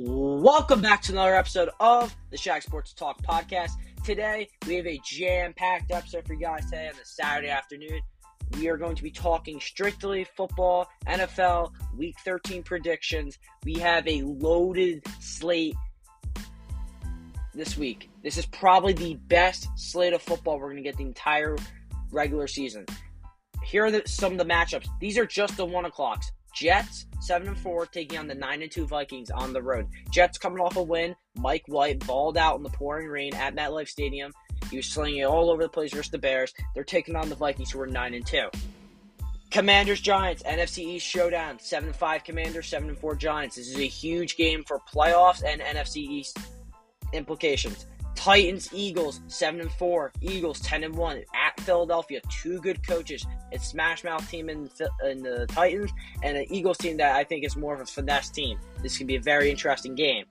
Welcome back to another episode of the Shag Sports Talk podcast. Today, we have a jam packed episode for you guys today on the Saturday afternoon. We are going to be talking strictly football, NFL, week 13 predictions. We have a loaded slate this week. This is probably the best slate of football we're going to get the entire regular season. Here are the, some of the matchups. These are just the one o'clocks. Jets seven and four taking on the nine and two Vikings on the road. Jets coming off a win. Mike White balled out in the pouring rain at MetLife Stadium. He was slinging it all over the place versus the Bears. They're taking on the Vikings, who are nine and two. Commanders Giants NFC East showdown. Seven and five Commanders, seven and four Giants. This is a huge game for playoffs and NFC East implications. Titans, Eagles, seven and four. Eagles, ten and one at Philadelphia. Two good coaches. It's Smash Mouth team in, in the Titans and an Eagles team that I think is more of a finesse team. This can be a very interesting game.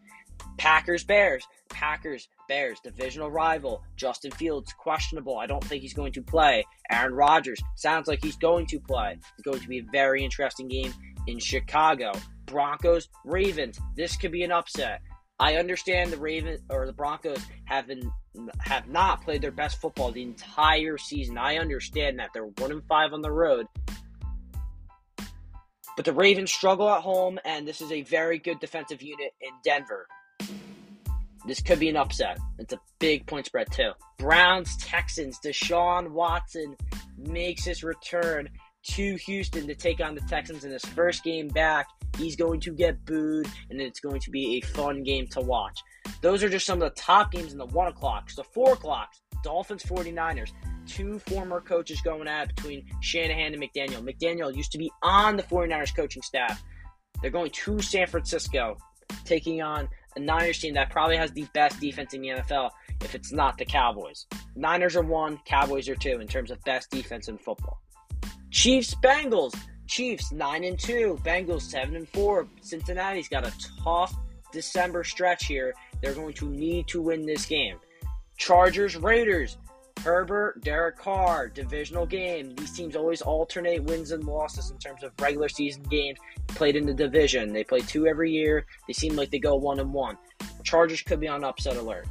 Packers, Bears. Packers, Bears, divisional rival. Justin Fields, questionable. I don't think he's going to play. Aaron Rodgers, sounds like he's going to play. It's going to be a very interesting game in Chicago. Broncos, Ravens. This could be an upset. I understand the Ravens or the Broncos have been have not played their best football the entire season. I understand that they're one and five on the road, but the Ravens struggle at home, and this is a very good defensive unit in Denver. This could be an upset. It's a big point spread too. Browns Texans. Deshaun Watson makes his return to Houston to take on the Texans in his first game back. He's going to get booed, and it's going to be a fun game to watch. Those are just some of the top games in the 1 o'clocks. The 4 o'clocks, Dolphins 49ers. Two former coaches going at between Shanahan and McDaniel. McDaniel used to be on the 49ers coaching staff. They're going to San Francisco, taking on a Niners team that probably has the best defense in the NFL if it's not the Cowboys. Niners are one, Cowboys are two in terms of best defense in football. Chiefs Bengals. Chiefs 9 and 2, Bengals 7 and 4. Cincinnati's got a tough December stretch here. They're going to need to win this game. Chargers Raiders. Herbert, Derek Carr, divisional game. These teams always alternate wins and losses in terms of regular season games played in the division. They play two every year. They seem like they go one and one. Chargers could be on upset alert.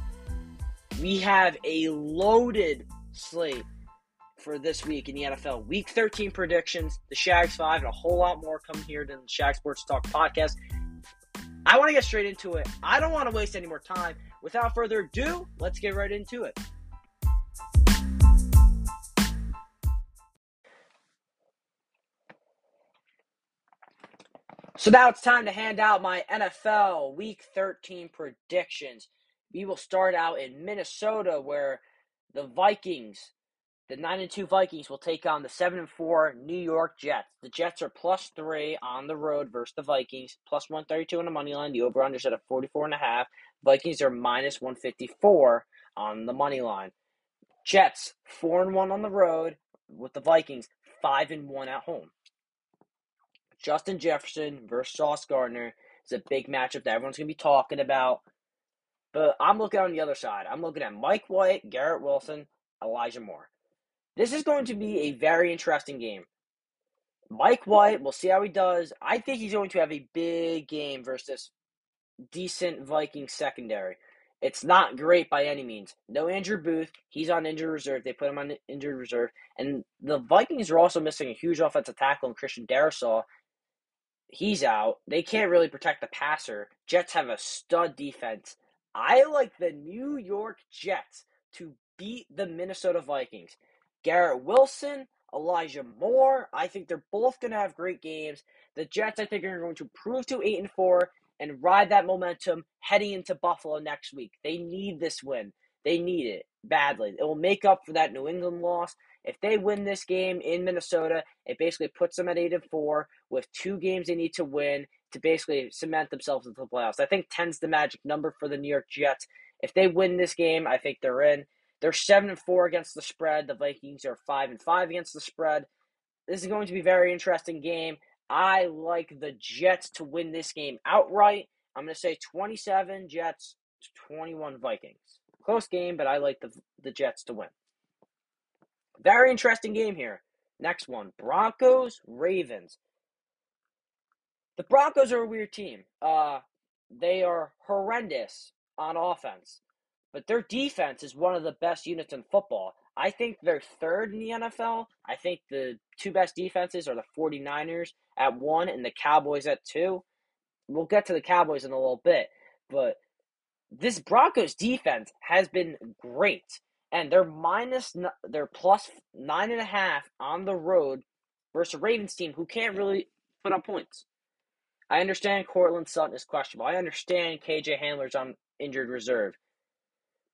We have a loaded slate for this week in the NFL. Week 13 predictions, the Shags 5, and a whole lot more come here than the Shag Sports Talk podcast. I want to get straight into it. I don't want to waste any more time. Without further ado, let's get right into it. So now it's time to hand out my NFL Week 13 predictions. We will start out in Minnesota, where the Vikings the 9 and 2 Vikings will take on the 7 and 4 New York Jets. The Jets are plus 3 on the road versus the Vikings, plus 132 on the money line. The over under set at 44 and a half. Vikings are minus 154 on the money line. Jets 4 and 1 on the road with the Vikings 5 and 1 at home. Justin Jefferson versus Sauce Gardner is a big matchup that everyone's going to be talking about. But I'm looking on the other side. I'm looking at Mike White, Garrett Wilson, Elijah Moore. This is going to be a very interesting game. Mike White, we'll see how he does. I think he's going to have a big game versus decent Viking secondary. It's not great by any means. No Andrew Booth. He's on injured reserve. They put him on injured reserve. And the Vikings are also missing a huge offensive tackle in Christian Darrisaw. He's out. They can't really protect the passer. Jets have a stud defense. I like the New York Jets to beat the Minnesota Vikings. Garrett Wilson, Elijah Moore. I think they're both going to have great games. The Jets, I think, are going to prove to eight and four and ride that momentum heading into Buffalo next week. They need this win. They need it badly. It will make up for that New England loss. If they win this game in Minnesota, it basically puts them at eight and four with two games they need to win to basically cement themselves into the playoffs. I think 10's the magic number for the New York Jets. If they win this game, I think they're in. They're seven and four against the spread. The Vikings are five and five against the spread. This is going to be a very interesting game. I like the Jets to win this game outright. I'm going to say 27 Jets, 21 Vikings. Close game, but I like the the Jets to win. Very interesting game here. Next one, Broncos Ravens. The Broncos are a weird team. Uh, they are horrendous on offense, but their defense is one of the best units in football. I think they're third in the NFL. I think the two best defenses are the 49ers at one and the Cowboys at two. We'll get to the Cowboys in a little bit, but this Broncos defense has been great. And they're minus, they're plus nine and a half on the road versus a Ravens team who can't really put up points. I understand Courtland Sutton is questionable. I understand KJ Hamler's on injured reserve.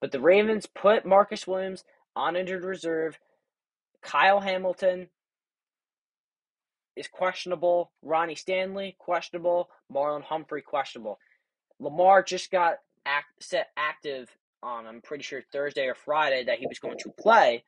But the Ravens put Marcus Williams on injured reserve. Kyle Hamilton is questionable. Ronnie Stanley, questionable. Marlon Humphrey, questionable. Lamar just got act, set active on, I'm pretty sure, Thursday or Friday that he was going to play.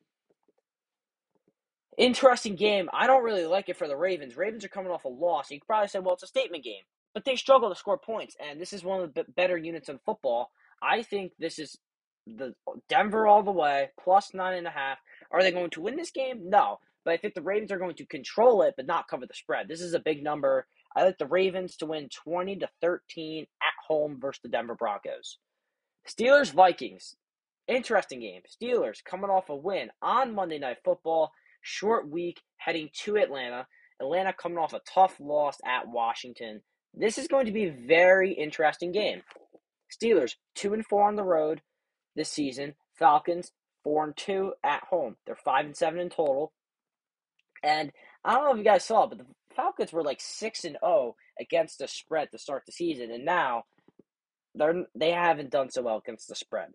Interesting game. I don't really like it for the Ravens. Ravens are coming off a loss. You could probably say, well, it's a statement game. But they struggle to score points, and this is one of the better units in football. I think this is the Denver all the way, plus nine and a half. Are they going to win this game? No. But I think the Ravens are going to control it, but not cover the spread. This is a big number. I like the Ravens to win 20 to 13 at home versus the Denver Broncos. Steelers Vikings. Interesting game. Steelers coming off a win on Monday Night Football. Short week heading to Atlanta. Atlanta coming off a tough loss at Washington. This is going to be a very interesting game. Steelers 2 and 4 on the road this season. Falcons 4 and 2 at home. They're 5 and 7 in total. And I don't know if you guys saw, but the Falcons were like 6 and 0 against the spread to start the season and now they're they haven't done so well against the spread.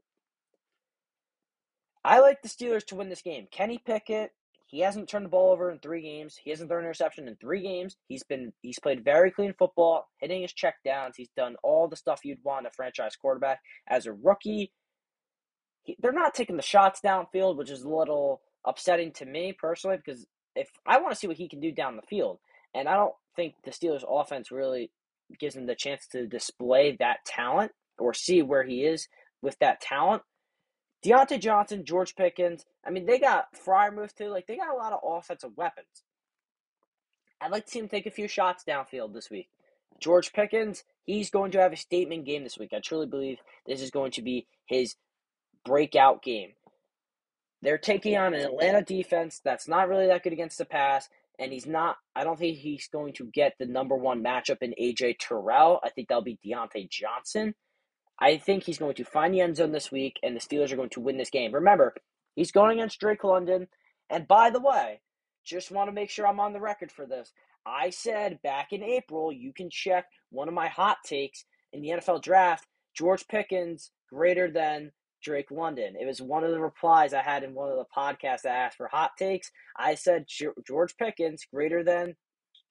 I like the Steelers to win this game. Kenny Pickett, he hasn't turned the ball over in three games. He hasn't thrown an interception in three games. He's been he's played very clean football, hitting his check downs. He's done all the stuff you'd want a franchise quarterback. As a rookie, they're not taking the shots downfield, which is a little upsetting to me personally because if I want to see what he can do down the field, and I don't think the Steelers offense really gives him the chance to display that talent or see where he is with that talent. Diontae Johnson, George Pickens, I mean, they got Freiermuth too. Like, they got a lot of offensive weapons. I'd like to see him take a few shots downfield this week. George Pickens, he's going to have a statement game this week. I truly believe this is going to be his breakout game. They're taking on an Atlanta defense that's not really that good against the pass, and he's not. I don't think he's going to get the number one matchup in AJ Terrell. I think that'll be Diontae Johnson. I think he's going to find the end zone this week, and the Steelers are going to win this game. Remember, he's going against Drake London. And by the way, just want to make sure I'm on the record for this. I said back in April, you can check one of my hot takes in the NFL draft George Pickens greater than Drake London. It was one of the replies I had in one of the podcasts I asked for hot takes. I said George Pickens greater than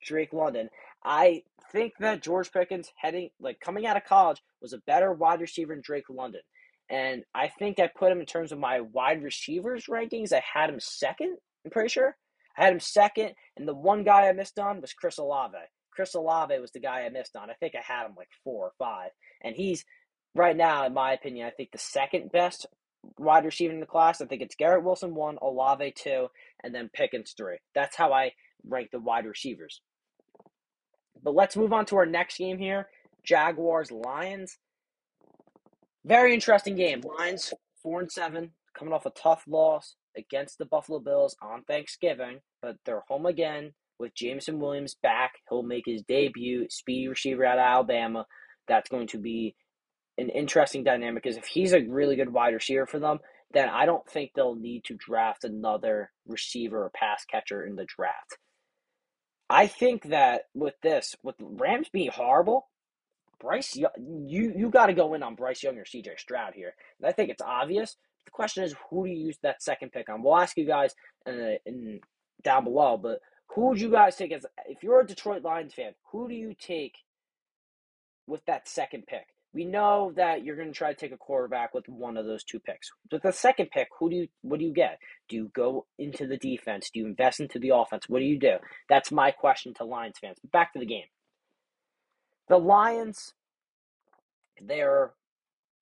Drake London. I think that George Pickens heading like coming out of college was a better wide receiver than Drake London. And I think I put him in terms of my wide receivers rankings. I had him second, I'm pretty sure. I had him second, and the one guy I missed on was Chris Olave. Chris Olave was the guy I missed on. I think I had him like four or five. And he's right now, in my opinion, I think the second best wide receiver in the class. I think it's Garrett Wilson one, Olave two, and then Pickens three. That's how I rank the wide receivers. But let's move on to our next game here Jaguars Lions. Very interesting game. Lions 4 and 7, coming off a tough loss against the Buffalo Bills on Thanksgiving, but they're home again with Jameson Williams back. He'll make his debut, speedy receiver out of Alabama. That's going to be an interesting dynamic is if he's a really good wide receiver for them, then I don't think they'll need to draft another receiver or pass catcher in the draft. I think that with this, with Rams being horrible, Bryce, you you got to go in on Bryce Young or C.J. Stroud here. And I think it's obvious. The question is, who do you use that second pick on? We'll ask you guys in, in down below, but who would you guys take as if you're a Detroit Lions fan? Who do you take with that second pick? We know that you're going to try to take a quarterback with one of those two picks. With the second pick, who do you what do you get? Do you go into the defense? Do you invest into the offense? What do you do? That's my question to Lions fans. But back to the game. The Lions, they're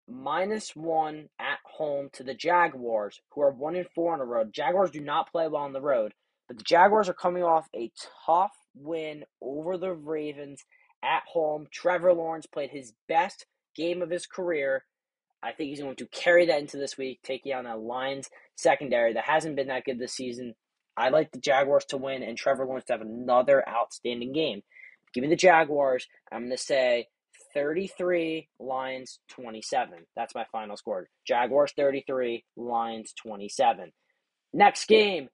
minus one at home to the Jaguars, who are one and four on the road. Jaguars do not play well on the road, but the Jaguars are coming off a tough win over the Ravens at home. Trevor Lawrence played his best game of his career. I think he's going to carry that into this week, taking on a Lions secondary that hasn't been that good this season. I like the Jaguars to win and Trevor Lawrence to have another outstanding game. Give me the Jaguars. I'm going to say 33, Lions 27. That's my final score. Jaguars 33, Lions 27. Next game,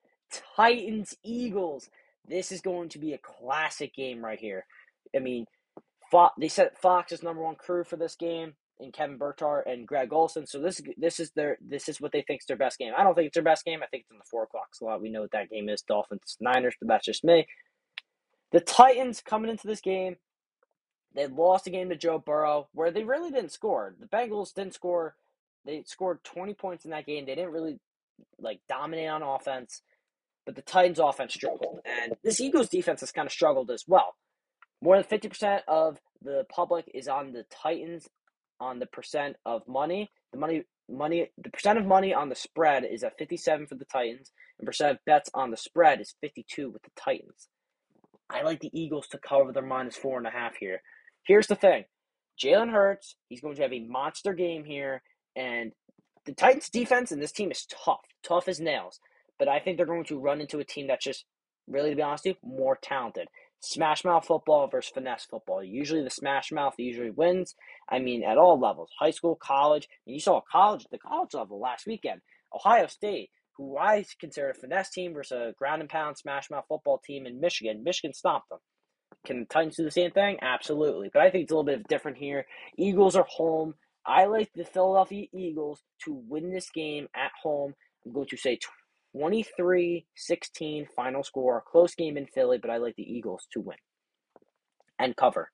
Titans Eagles. This is going to be a classic game right here. I mean, Fox, they set Fox as number one crew for this game, and Kevin Burkhardt and Greg Olsen. So this this is their this is what they think is their best game. I don't think it's their best game. I think it's in the four o'clock slot. We know what that game is. Dolphins Niners, but that's just me. The Titans coming into this game, they lost a game to Joe Burrow where they really didn't score. The Bengals didn't score. They scored 20 points in that game. They didn't really like dominate on offense, but the Titans offense struggled. And this Eagles defense has kind of struggled as well. More than 50% of the public is on the Titans on the percent of money. The money money the percent of money on the spread is at 57 for the Titans, and percent of bets on the spread is 52 with the Titans. I like the Eagles to cover their minus four and a half here. Here's the thing Jalen Hurts, he's going to have a monster game here, and the Titans defense and this team is tough, tough as nails. But I think they're going to run into a team that's just, really to be honest with you, more talented. Smash mouth football versus finesse football. Usually the smash mouth usually wins. I mean, at all levels, high school, college. And you saw college, the college level last weekend. Ohio State, who I consider a finesse team versus a ground and pound smash mouth football team in Michigan. Michigan stopped them. Can the Titans do the same thing? Absolutely. But I think it's a little bit different here. Eagles are home. I like the Philadelphia Eagles to win this game at home. I'm going to say 23 16 final score. Close game in Philly, but I like the Eagles to win and cover.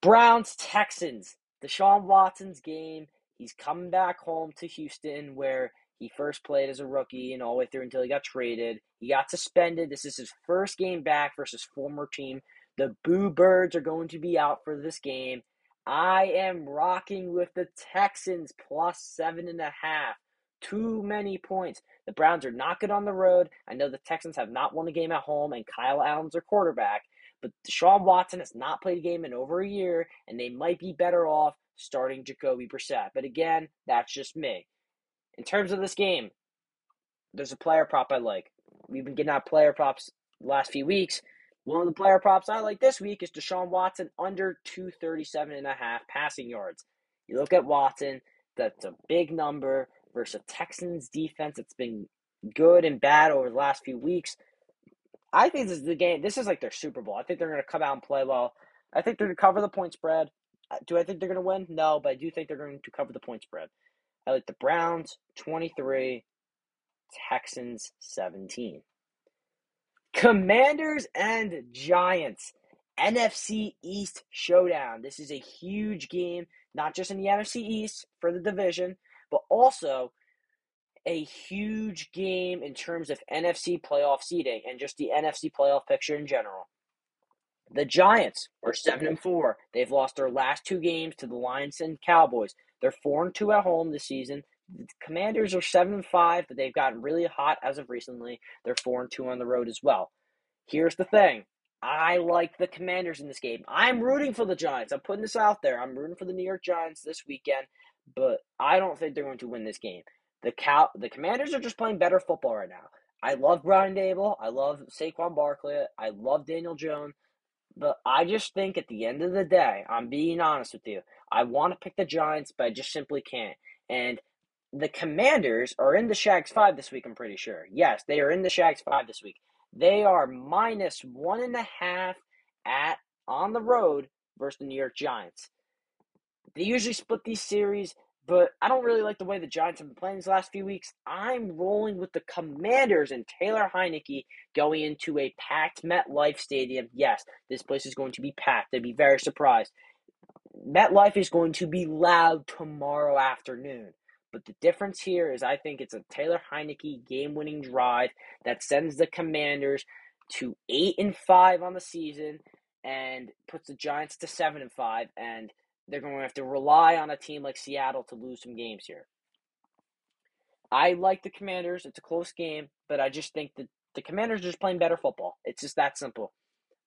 Browns Texans. Deshaun Watson's game. He's coming back home to Houston where he first played as a rookie and all the way through until he got traded. He got suspended. This is his first game back versus former team. The Boo Birds are going to be out for this game. I am rocking with the Texans plus seven and a half. Too many points. The Browns are not good on the road. I know the Texans have not won a game at home, and Kyle Allen's their quarterback. But Deshaun Watson has not played a game in over a year, and they might be better off starting Jacoby Brissett. But again, that's just me. In terms of this game, there's a player prop I like. We've been getting out player props last few weeks. One of the player props I like this week is Deshaun Watson under 237 and a half passing yards. You look at Watson, that's a big number versus a Texans defense that's been good and bad over the last few weeks. I think this is the game. This is like their Super Bowl. I think they're going to come out and play well. I think they're going to cover the point spread. Uh, do I think they're going to win? No, but I do think they're going to cover the point spread. I like the Browns 23, Texans 17. Commanders and Giants. NFC East showdown. This is a huge game, not just in the NFC East for the division, but also a huge game in terms of NFC playoff seeding and just the NFC playoff picture in general. The Giants are 7 and 4. They've lost their last two games to the Lions and Cowboys. They're four and two at home this season. The Commanders are seven and five, but they've gotten really hot as of recently. They're four and two on the road as well. Here's the thing. I like the Commanders in this game. I'm rooting for the Giants. I'm putting this out there. I'm rooting for the New York Giants this weekend, but I don't think they're going to win this game. The cow the Commanders are just playing better football right now. I love Brian Daboll. I love Saquon Barkley. I love Daniel Jones. But I just think at the end of the day, I'm being honest with you. I want to pick the Giants, but I just simply can't. And the Commanders are in the Shags 5 this week, I'm pretty sure. Yes, they are in the Shags 5 this week. They are minus one and a half at on the road versus the New York Giants. They usually split these series, but I don't really like the way the Giants have been playing these last few weeks. I'm rolling with the Commanders and Taylor Heinicke going into a packed MetLife Stadium. Yes, this place is going to be packed. I'd be very surprised. MetLife is going to be loud tomorrow afternoon. But the difference here is I think it's a Taylor Heinicke game-winning drive that sends the Commanders to eight and five on the season and puts the Giants to seven and five, and they're going to have to rely on a team like Seattle to lose some games here. I like the Commanders. It's a close game, but I just think that the Commanders are just playing better football. It's just that simple.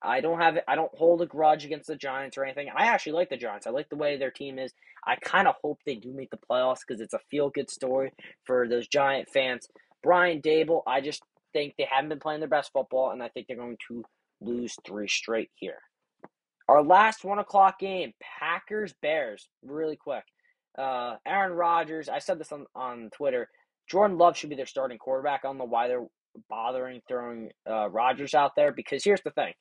I don't have I don't hold a grudge against the Giants or anything. I actually like the Giants. I like the way their team is. I kind of hope they do make the playoffs because it's a feel good story for those Giant fans. Brian Daboll, I just think they haven't been playing their best football, and I think they're going to lose three straight here. Our last one o'clock game, Packers Bears, really quick. Uh, Aaron Rodgers, I said this on, on Twitter. Jordan Love should be their starting quarterback. I don't know why they're bothering throwing uh, Rodgers out there because here's the thing.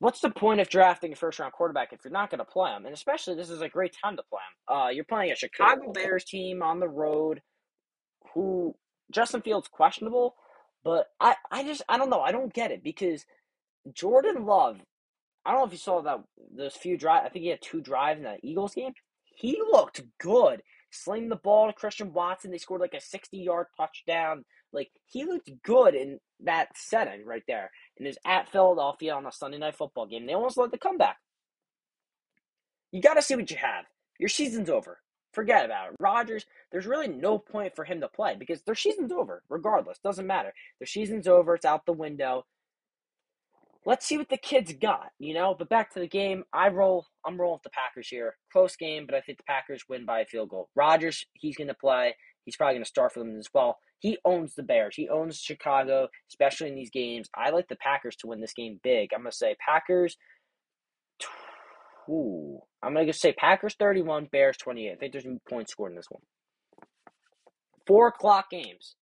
What's the point of drafting a first round quarterback if you're not going to play him? And especially, this is a great time to play him. Uh, you're playing a Chicago Bears team on the road who Justin Fields questionable, but I, I just I don't know. I don't get it because Jordan Love I don't know if you saw that those few drive. I think he had two drives in that Eagles game. He looked good, slinging the ball to Christian Watson. They scored like a sixty-yard touchdown. Like he looked good in that setting right there. And it was at Philadelphia on a Sunday night football game. They almost led the comeback. You got to see what you have. Your season's over. Forget about it. Rodgers, there's really no point for him to play because their season's over, regardless. Doesn't matter. Their season's over. It's out the window let's see what the kids got, you know. But back to the game, I roll. I'm rolling with the Packers here. Close game, but I think the Packers win by a field goal. Rodgers, he's going to play. He's probably going to start for them as well. He owns the Bears. He owns Chicago, especially in these games. I like the Packers to win this game big. I'm going to say Packers. Ooh, I'm going to say Packers 31, Bears 28. I think there's no points scored in this one. Four o'clock games.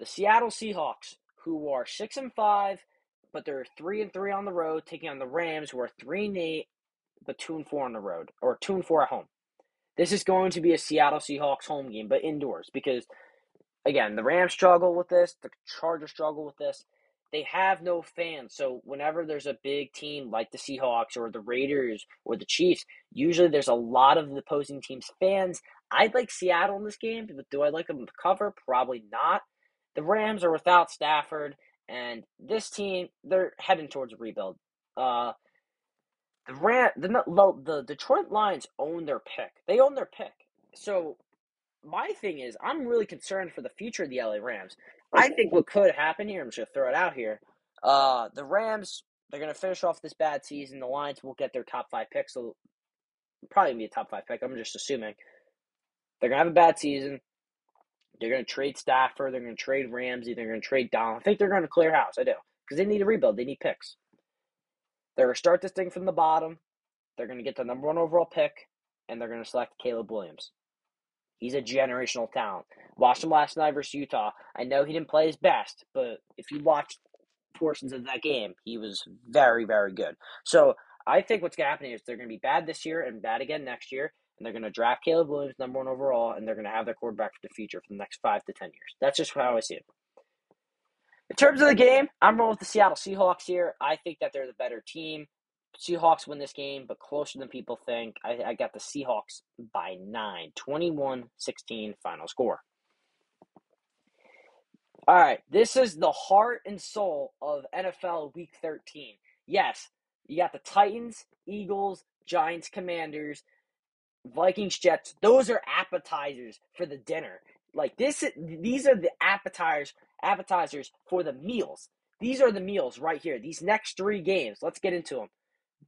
The Seattle Seahawks, who are six and five, but they're three and three on the road, taking on the Rams, who are three and eight, but two and four on the road, or two and four at home. This is going to be a Seattle Seahawks home game, but indoors, because again, the Rams struggle with this, the Chargers struggle with this. They have no fans, so whenever there's a big team like the Seahawks or the Raiders or the Chiefs, usually there's a lot of the opposing team's fans. I'd like Seattle in this game, but do I like them to cover? Probably not. The Rams are without Stafford. And this team, they're heading towards a rebuild. Uh, the Ram, the, the Detroit Lions own their pick. They own their pick. So my thing is, I'm really concerned for the future of the LA Rams. I think what could happen here, I'm just gonna throw it out here. Uh, the Rams, they're gonna finish off this bad season. The Lions will get their top five picks. So probably be a top five pick. I'm just assuming they're gonna have a bad season. They're going to trade Stafford. They're going to trade Ramsey. They're going to trade Donald. I think they're going to clear house. I do. Because they need a rebuild. They need picks. They're going to start this thing from the bottom. They're going to get the number one overall pick. And they're going to select Caleb Williams. He's a generational talent. Watched him last night versus Utah. I know he didn't play his best, but if you watched portions of that game, he was very, very good. So I think what's going to happen is they're going to be bad this year and bad again next year and they're going to draft Caleb Williams number one overall, and they're going to have their quarterback for the future for the next five to ten years. That's just how I see it. In terms of the game, I'm rolling with the Seattle Seahawks here. I think that they're the better team. Seahawks win this game, but closer than people think. I, I got the Seahawks by 9, 21 16 final score. All right, this is the heart and soul of NFL Week 13. Yes, you got the Titans, Eagles, Giants, Commanders, Vikings Jets, those are appetizers for the dinner. Like this these are the appetizers appetizers for the meals. These are the meals right here. These next 3 games. Let's get into them.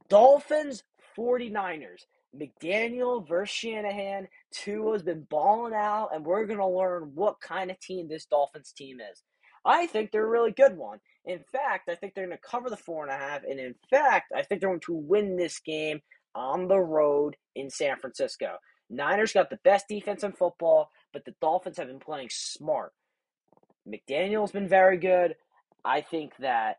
Dolphins 49ers. McDaniel versus Shanahan. Tua's been balling out, and we're going to learn what kind of team this Dolphins team is. I think they're a really good one. In fact, I think they're going to cover the four and a half, and in fact, I think they're going to win this game on the road in San Francisco. Niners got the best defense in football, but the Dolphins have been playing smart. McDaniel's been very good. I think that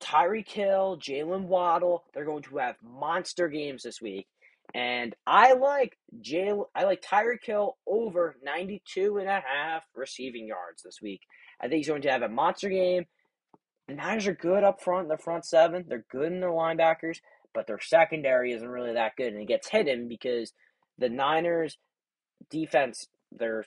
Tyreek Hill, Jaylen Waddle, they're going to have monster games this week. And I like Jalen I like Tyreek Hill over 92 and a half receiving yards this week. I think he's going to have a monster game. The Niners are good up front in the front seven. They're good in their linebackers but their secondary isn't really that good, and it gets hidden because the Niners' defense, their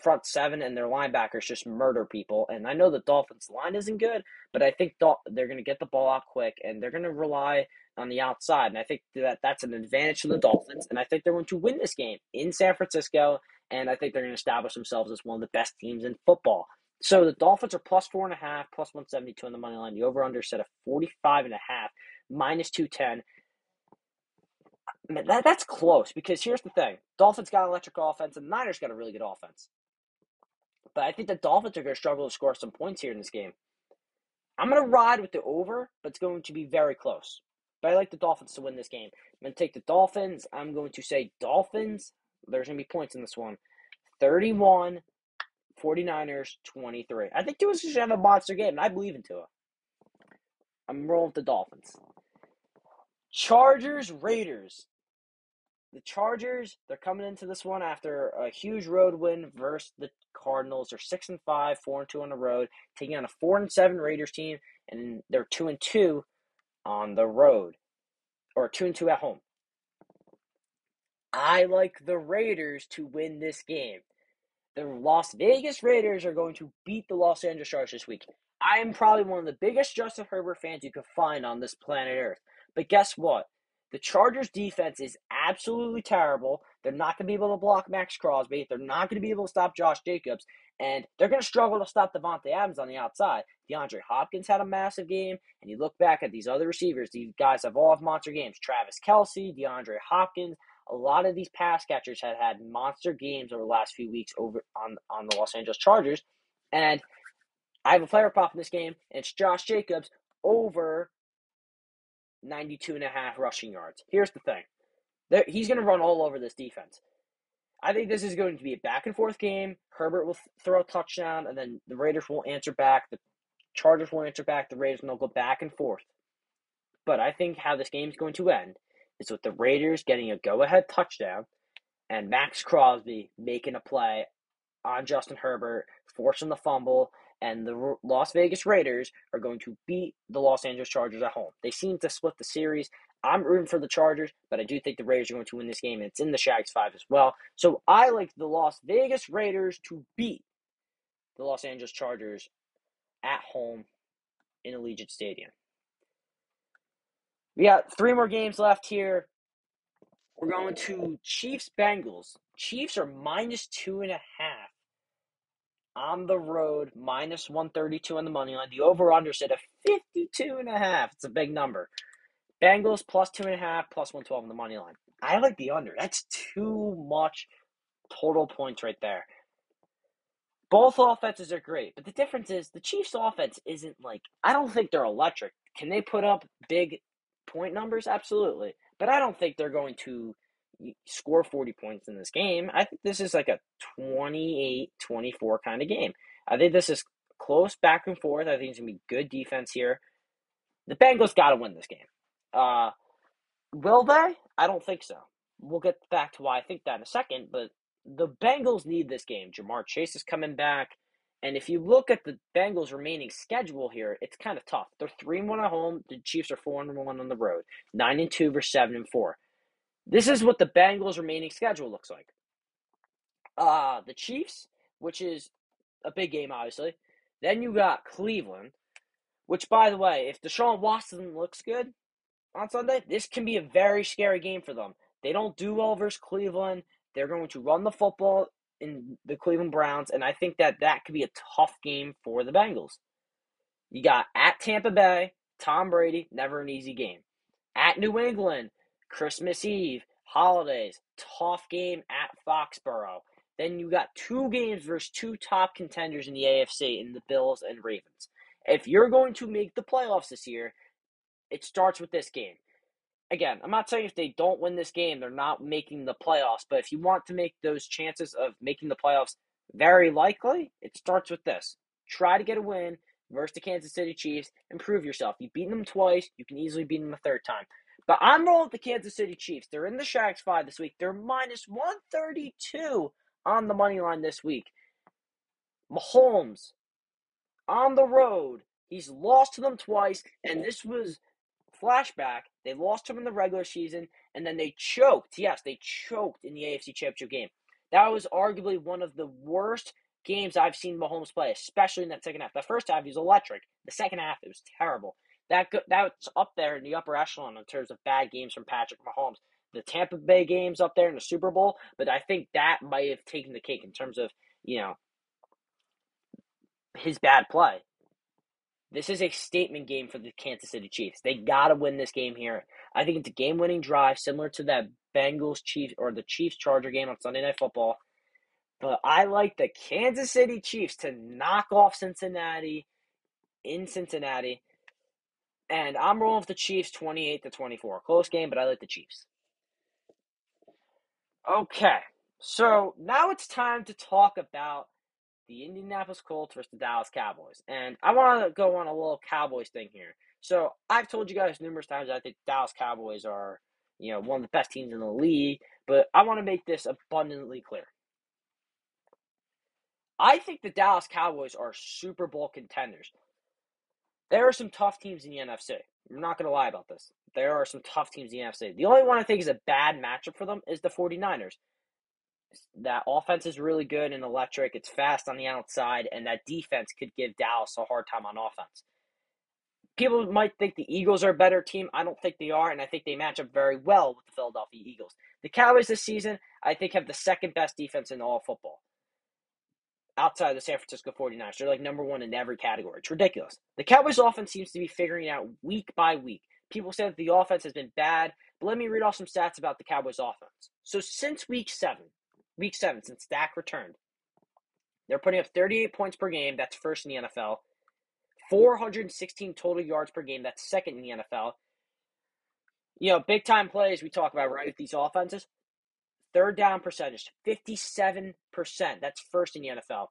front seven and their linebackers just murder people. And I know the Dolphins' line isn't good, but I think they're going to get the ball out quick, and they're going to rely on the outside. And I think that that's an advantage to the Dolphins, and I think they're going to win this game in San Francisco, and I think they're going to establish themselves as one of the best teams in football. So the Dolphins are plus four and a half, plus 172 on the money line. The over under set at 45 and a half, minus 210. Man, that, that's close because here's the thing Dolphins got an electric offense, and the Niners got a really good offense. But I think the Dolphins are going to struggle to score some points here in this game. I'm going to ride with the over, but it's going to be very close. But I like the Dolphins to win this game. I'm going to take the Dolphins. I'm going to say Dolphins. There's going to be points in this one. 31, 49ers, 23. I think Tua should have a monster game, and I believe in Tua. I'm rolling with the Dolphins. Chargers, Raiders. The Chargers, they're coming into this one after a huge road win versus the Cardinals. They're six and five, four and two on the road, taking on a four and seven Raiders team, and they're two and two on the road, or two and two at home. I like the Raiders to win this game. The Las Vegas Raiders are going to beat the Los Angeles Chargers this week. I am probably one of the biggest Justin Herbert fans you could find on this planet Earth. But guess what? The Chargers defense is absolutely terrible. They're not going to be able to block Maxx Crosby. They're not going to be able to stop Josh Jacobs. And they're going to struggle to stop Davante Adams on the outside. DeAndre Hopkins had a massive game. And you look back at these other receivers, these guys have all have monster games. Travis Kelce, DeAndre Hopkins. A lot of these pass catchers have had monster games over the last few weeks over on, on the Los Angeles Chargers. And I have a player prop in this game, and it's Josh Jacobs over 92 and a half rushing yards. Here's the thing. He's going to run all over this defense. I think this is going to be a back and forth game. Herbert will throw a touchdown, and then the Raiders will answer back. The Chargers will answer back. The Raiders, they'll go back and forth. But I think how this game is going to end is with the Raiders getting a go ahead touchdown and Maxx Crosby making a play on Justin Herbert, forcing the fumble, and the Las Vegas Raiders are going to beat the Los Angeles Chargers at home. They seem to split the series. I'm rooting for the Chargers, but I do think the Raiders are going to win this game, and it's in the Shags 5 as well. So I like the Las Vegas Raiders to beat the Los Angeles Chargers at home in Allegiant Stadium. We got three more games left here. We're going to Chiefs Bengals. Chiefs are minus two and a half on the road, minus 132 on the money line. The over under set at 52 and a half. It's a big number. Bengals plus two and a half, plus 112 on the money line. I like the under. That's too much total points right there. Both offenses are great, but the difference is the Chiefs' offense isn't like, I don't think they're electric. Can they put up big point numbers? Absolutely. But I don't think they're going to score 40 points in this game. I think this is like a 28 24 kind of game. I think this is close back and forth. I think it's going to be good defense here. The Bengals got to win this game. Uh, will they? I don't think so. We'll get back to why I think that in a second, but the Bengals need this game. Ja'Marr Chase is coming back. And if you look at the Bengals' remaining schedule here, it's kind of tough. They're three and one at home. The Chiefs are four and one on the road. Nine and two versus seven and four. This is what the Bengals' remaining schedule looks like. Uh, the Chiefs, which is a big game, obviously. Then you got Cleveland, which, by the way, if Deshaun Watson looks good on Sunday, this can be a very scary game for them. They don't do well versus Cleveland. They're going to run the football in the Cleveland Browns, and I think that that could be a tough game for the Bengals. You got at Tampa Bay, Tom Brady, never an easy game. At New England, Christmas Eve, holidays, tough game at Foxborough. Then you got two games versus two top contenders in the AFC in the Bills and Ravens. If you're going to make the playoffs this year, it starts with this game. Again, I'm not saying if they don't win this game, they're not making the playoffs, but if you want to make those chances of making the playoffs very likely, it starts with this. Try to get a win versus the Kansas City Chiefs and prove yourself. You've beaten them twice, you can easily beat them a third time. But I'm rolling with the Kansas City Chiefs. They're in the Shags 5 this week. They're minus 132 on the money line this week. Mahomes on the road. He's lost to them twice, and this was flashback. They lost him in the regular season, and then they choked. Yes, they choked in the AFC Championship game. That was arguably one of the worst games I've seen Mahomes play, especially in that second half. The first half, he was electric. The second half, it was terrible that that's up there in the upper echelon in terms of bad games from Patrick Mahomes. The Tampa Bay games up there in the Super Bowl, but I think that might have taken the cake in terms of you know his bad play. This is a statement game for the Kansas City Chiefs. They got to win this game here. I think it's a game winning drive, similar to that Bengals Chiefs or the Chiefs Charger game on Sunday Night Football. But I like the Kansas City Chiefs to knock off Cincinnati in Cincinnati. And I'm rolling with the Chiefs 28 to 24. Close game, but I like the Chiefs. Okay, so now it's time to talk about the Indianapolis Colts versus the Dallas Cowboys. And I want to go on a little Cowboys thing here. So I've told you guys numerous times I think Dallas Cowboys are, you know, one of the best teams in the league, but I want to make this abundantly clear. I think the Dallas Cowboys are Super Bowl contenders. There are some tough teams in the NFC. I'm not going to lie about this. There are some tough teams in the NFC. The only one I think is a bad matchup for them is the 49ers that offense is really good and electric. It's fast on the outside, and that defense could give Dallas a hard time on offense. People might think the Eagles are a better team. I don't think they are, and I think they match up very well with the Philadelphia Eagles. The Cowboys this season, I think, have the second best defense in all football. Outside of the San Francisco 49ers. They're like number one in every category. It's ridiculous. The Cowboys offense seems to be figuring it out week by week. People say that the offense has been bad, but let me read off some stats about the Cowboys offense. So since week seven, week seven, since Dak returned, they're putting up 38 points per game. That's first in the NFL. 416 total yards per game. That's second in the NFL. You know, big time plays we talk about, right, with these offenses. Third down percentage, 57%. That's first in the NFL.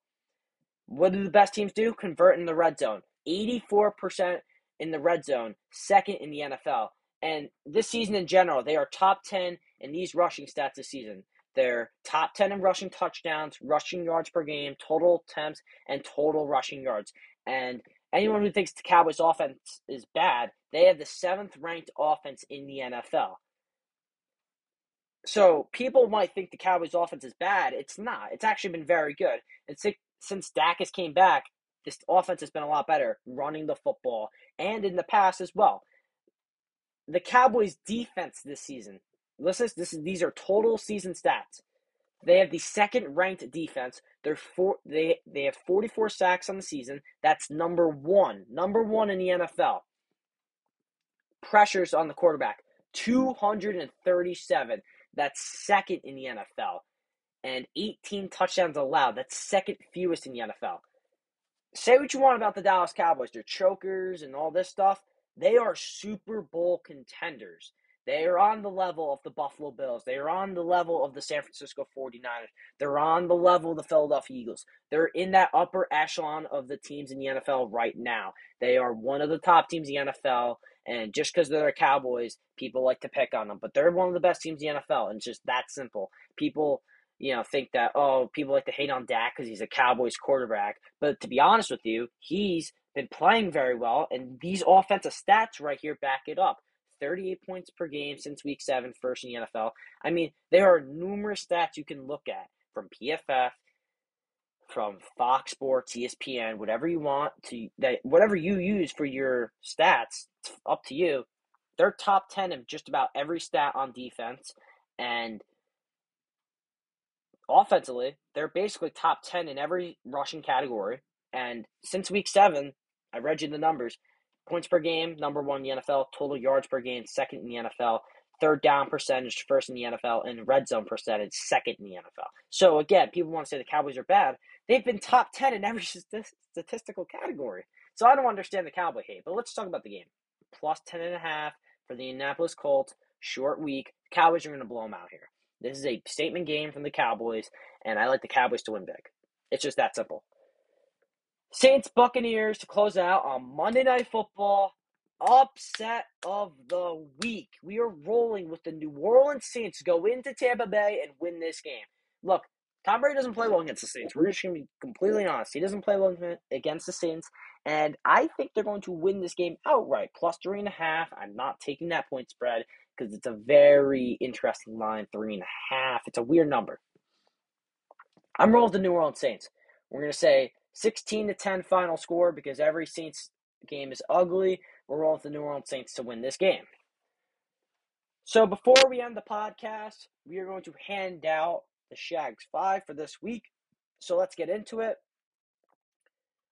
What do the best teams do? Convert in the red zone. 84% in the red zone, second in the NFL. And this season in general, they are top 10 in these rushing stats this season. They're top 10 in rushing touchdowns, rushing yards per game, total attempts, and total rushing yards. And anyone who thinks the Cowboys offense is bad, they have the seventh ranked offense in the NFL. So people might think the Cowboys offense is bad. It's not. It's actually been very good. And since Dak has came back, this offense has been a lot better running the football and in the past as well. The Cowboys defense this season Listen, this is these are total season stats. They have the second ranked defense. They're four, they they have 44 sacks on the season. That's number 1. Number 1 in the NFL. Pressures on the quarterback, 237. That's second in the NFL. And 18 touchdowns allowed. That's second fewest in the NFL. Say what you want about the Dallas Cowboys. They're chokers and all this stuff. They are Super Bowl contenders. They are on the level of the Buffalo Bills. They are on the level of the San Francisco 49ers. They're on the level of the Philadelphia Eagles. They're in that upper echelon of the teams in the NFL right now. They are one of the top teams in the NFL. And just because they're the Cowboys, people like to pick on them. But they're one of the best teams in the NFL. And it's just that simple. People, you know, think that, oh, people like to hate on Dak because he's a Cowboys quarterback. But to be honest with you, he's been playing very well. And these offensive stats right here back it up. 38 points per game since week seven, first in the NFL. I mean, there are numerous stats you can look at from PFF, from Fox Sports, ESPN, whatever you want to that whatever you use for your stats, it's up to you. They're top 10 in just about every stat on defense and offensively, they're basically top 10 in every rushing category. And since week 7, I read you the numbers. Points per game, number one in the NFL. Total yards per game, second in the NFL. Third down percentage, first in the NFL. And red zone percentage, second in the NFL. So again, people want to say the Cowboys are bad. They've been top 10 in every statistical category. So I don't understand the Cowboy hate. But let's talk about the game. Plus 10.5 for the Indianapolis Colts. Short week. Cowboys are going to blow them out here. This is a statement game from the Cowboys, and I like the Cowboys to win big. It's just that simple. Saints Buccaneers to close out on Monday Night Football. Upset of the week. We are rolling with the New Orleans Saints go into Tampa Bay and win this game. Look, Tom Brady doesn't play well against the Saints. We're just going to be completely honest. He doesn't play well against the Saints. And I think they're going to win this game outright. Plus three and a half. I'm not taking that point spread because it's a very interesting line. Three and a half. It's a weird number. I'm rolling with the New Orleans Saints. We're going to say 16 to 10 final score because every Saints game is ugly. We're with the New Orleans Saints to win this game. So before we end the podcast, we are going to hand out the Shags 5 for this week. So let's get into it.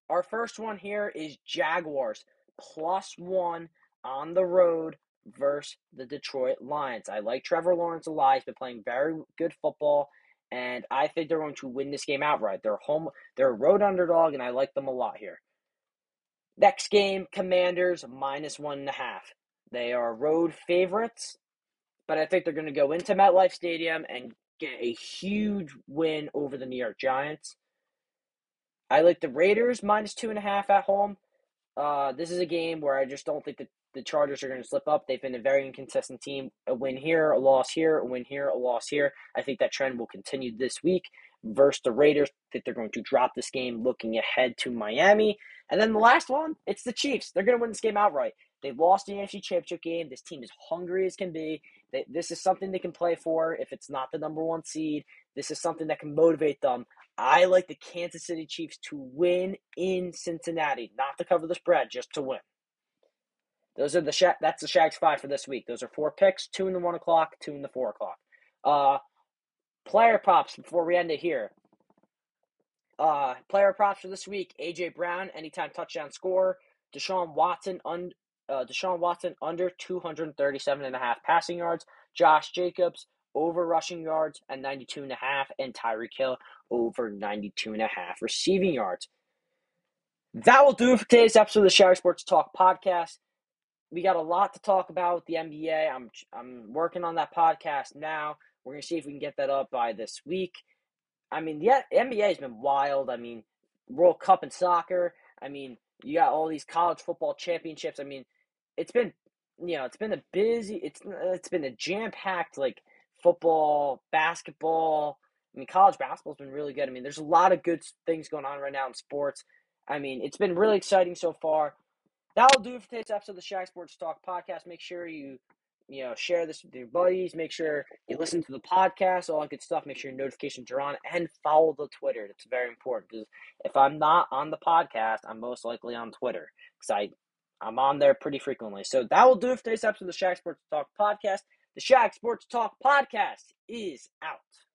Our first one here is Jaguars plus one on the road versus the Detroit Lions. I like Trevor Lawrence a lot. He's been playing very good football, and I think they're going to win this game outright. They're home, they're a road underdog, and I like them a lot here. Next game, Commanders minus one and a half. They are road favorites, but I think they're going to go into MetLife Stadium and get a huge win over the New York Giants. I like the Raiders minus two and a half at home. Uh, this is a game where I just don't think that the Chargers are going to slip up. They've been a very inconsistent team. A win here, a loss here, a win here, a loss here. I think that trend will continue this week versus the Raiders. That they're going to drop this game looking ahead to Miami. And then the last one, it's the Chiefs. They're going to win this game outright. They've lost the NFC Championship game. This team is hungry as can be. This is something they can play for if it's not the number one seed. This is something that can motivate them. I like the Kansas City Chiefs to win in Cincinnati, not to cover the spread, just to win. Those are the Sha- that's the Shags five for this week. Those are four picks: two in the one o'clock, two in the four o'clock. Uh, player props before we end it here. Uh, player props for this week: AJ Brown, anytime touchdown score. Deshaun Watson, un, uh, Deshaun Watson under 237 and a half passing yards. Josh Jacobs over rushing yards at 92 and a half, and Tyreek Hill over 92 and a half receiving yards. That will do it for today's episode of the Shag Sports Talk podcast we got a lot to talk about with the NBA. I'm I'm working on that podcast now. We're gonna see if we can get that up by this week. I mean, the NBA has been wild. I mean, World Cup in soccer. I mean, you got all these college football championships. I mean, it's been you know it's been a busy. It's it's been a jam packed like football, basketball. I mean, college basketball's been really good. I mean, there's a lot of good things going on right now in sports. I mean, it's been really exciting so far that'll do for today's episode of the Shag Sports Talk podcast. Make sure you you know share this with your buddies. Make sure you listen to the podcast, all that good stuff. Make sure your notifications are on and follow the Twitter. It's very important because if I'm not on the podcast, I'm most likely on Twitter because I I'm on there pretty frequently. So that will do for today's episode of the Shag Sports Talk podcast. The Shag Sports Talk podcast is out.